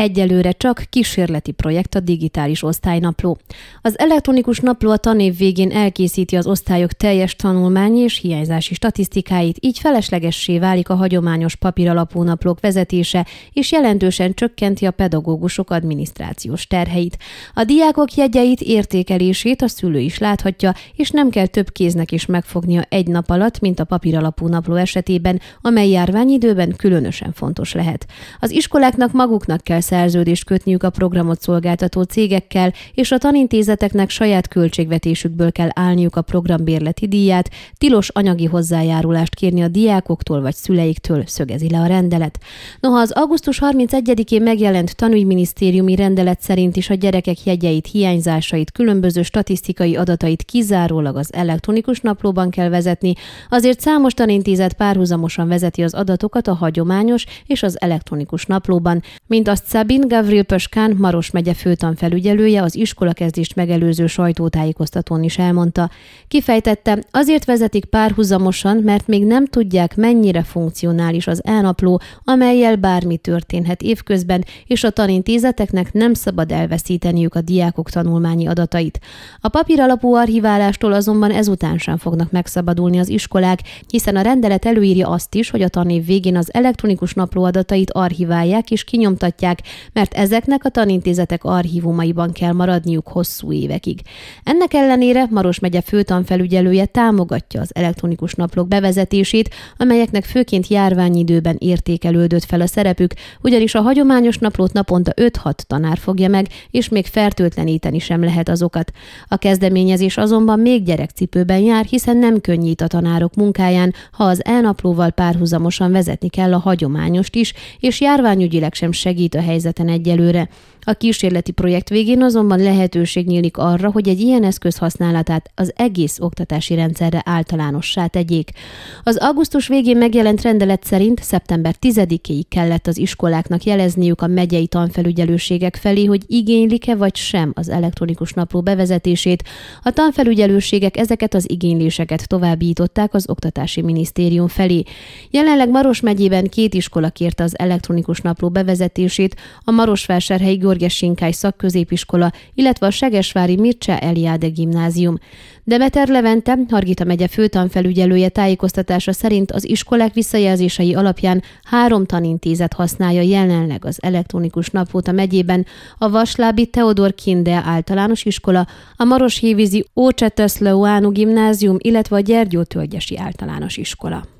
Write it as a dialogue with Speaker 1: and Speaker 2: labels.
Speaker 1: Egyelőre csak kísérleti projekt a digitális osztálynapló. Az elektronikus napló a tanév végén elkészíti az osztályok teljes tanulmányi és hiányzási statisztikáit, így feleslegessé válik a hagyományos papíralapú naplók vezetése, és jelentősen csökkenti a pedagógusok adminisztrációs terheit. A diákok jegyeit, értékelését a szülő is láthatja, és nem kell több kéznek is megfognia egy nap alatt, mint a papíralapú napló esetében, amely járványidőben különösen fontos lehet. Az iskoláknak maguknak kell szerződést kötniük a programot szolgáltató cégekkel, és a tanintézeteknek saját költségvetésükből kell állniuk a programbérleti díját, tilos anyagi hozzájárulást kérni a diákoktól vagy szüleiktől, szögezi le a rendelet. Noha az augusztus 31-én megjelent tanügyminisztériumi rendelet szerint is a gyerekek jegyeit, hiányzásait, különböző statisztikai adatait kizárólag az elektronikus naplóban kell vezetni, azért számos tanintézet párhuzamosan vezeti az adatokat a hagyományos és az elektronikus naplóban, mint azt Szabin Gavril Pöskán, Maros megye főtanfelügyelője az iskolakezdést megelőző sajtótájékoztatón is elmondta. Kifejtette, azért vezetik párhuzamosan, mert még nem tudják, mennyire funkcionális az elnapló, amelyel bármi történhet évközben, és a tanintézeteknek nem szabad elveszíteniük a diákok tanulmányi adatait. A papíralapú archiválástól azonban ezután sem fognak megszabadulni az iskolák, hiszen a rendelet előírja azt is, hogy a tanév végén az elektronikus napló adatait archiválják és kinyomtatják, mert ezeknek a tanintézetek archívumaiban kell maradniuk hosszú évekig. Ennek ellenére Maros megye főtanfelügyelője támogatja az elektronikus naplók bevezetését, amelyeknek főként járványidőben értékelődött fel a szerepük, ugyanis a hagyományos naplót naponta 5-6 tanár fogja meg, és még fertőtleníteni sem lehet azokat. A kezdeményezés azonban még gyerekcipőben jár, hiszen nem könnyít a tanárok munkáján, ha az elnaplóval párhuzamosan vezetni kell a hagyományost is, és járványügyileg sem segít a helyzeten egyelőre. A kísérleti projekt végén azonban lehetőség nyílik arra, hogy egy ilyen eszköz használatát az egész oktatási rendszerre általánossá tegyék. Az augusztus végén megjelent rendelet szerint szeptember 10-éig kellett az iskoláknak jelezniük a megyei tanfelügyelőségek felé, hogy igénylik-e vagy sem az elektronikus napló bevezetését. A tanfelügyelőségek ezeket az igényléseket továbbították az Oktatási Minisztérium felé. Jelenleg Maros megyében két iskola kérte az elektronikus napló bevezetését, a Marosvásárhelyi Györgyes Sinkály szakközépiskola, illetve a Segesvári Mircea Eliade gimnázium. Demeter Levente, Hargita megye főtanfelügyelője tájékoztatása szerint az iskolák visszajelzései alapján három tanintézet használja jelenleg az elektronikus napót a megyében, a Vaslábi Teodor Kinde általános iskola, a Maroshévízi Ócseteszleuánu gimnázium, illetve a Gyergyó Tölgyesi általános iskola.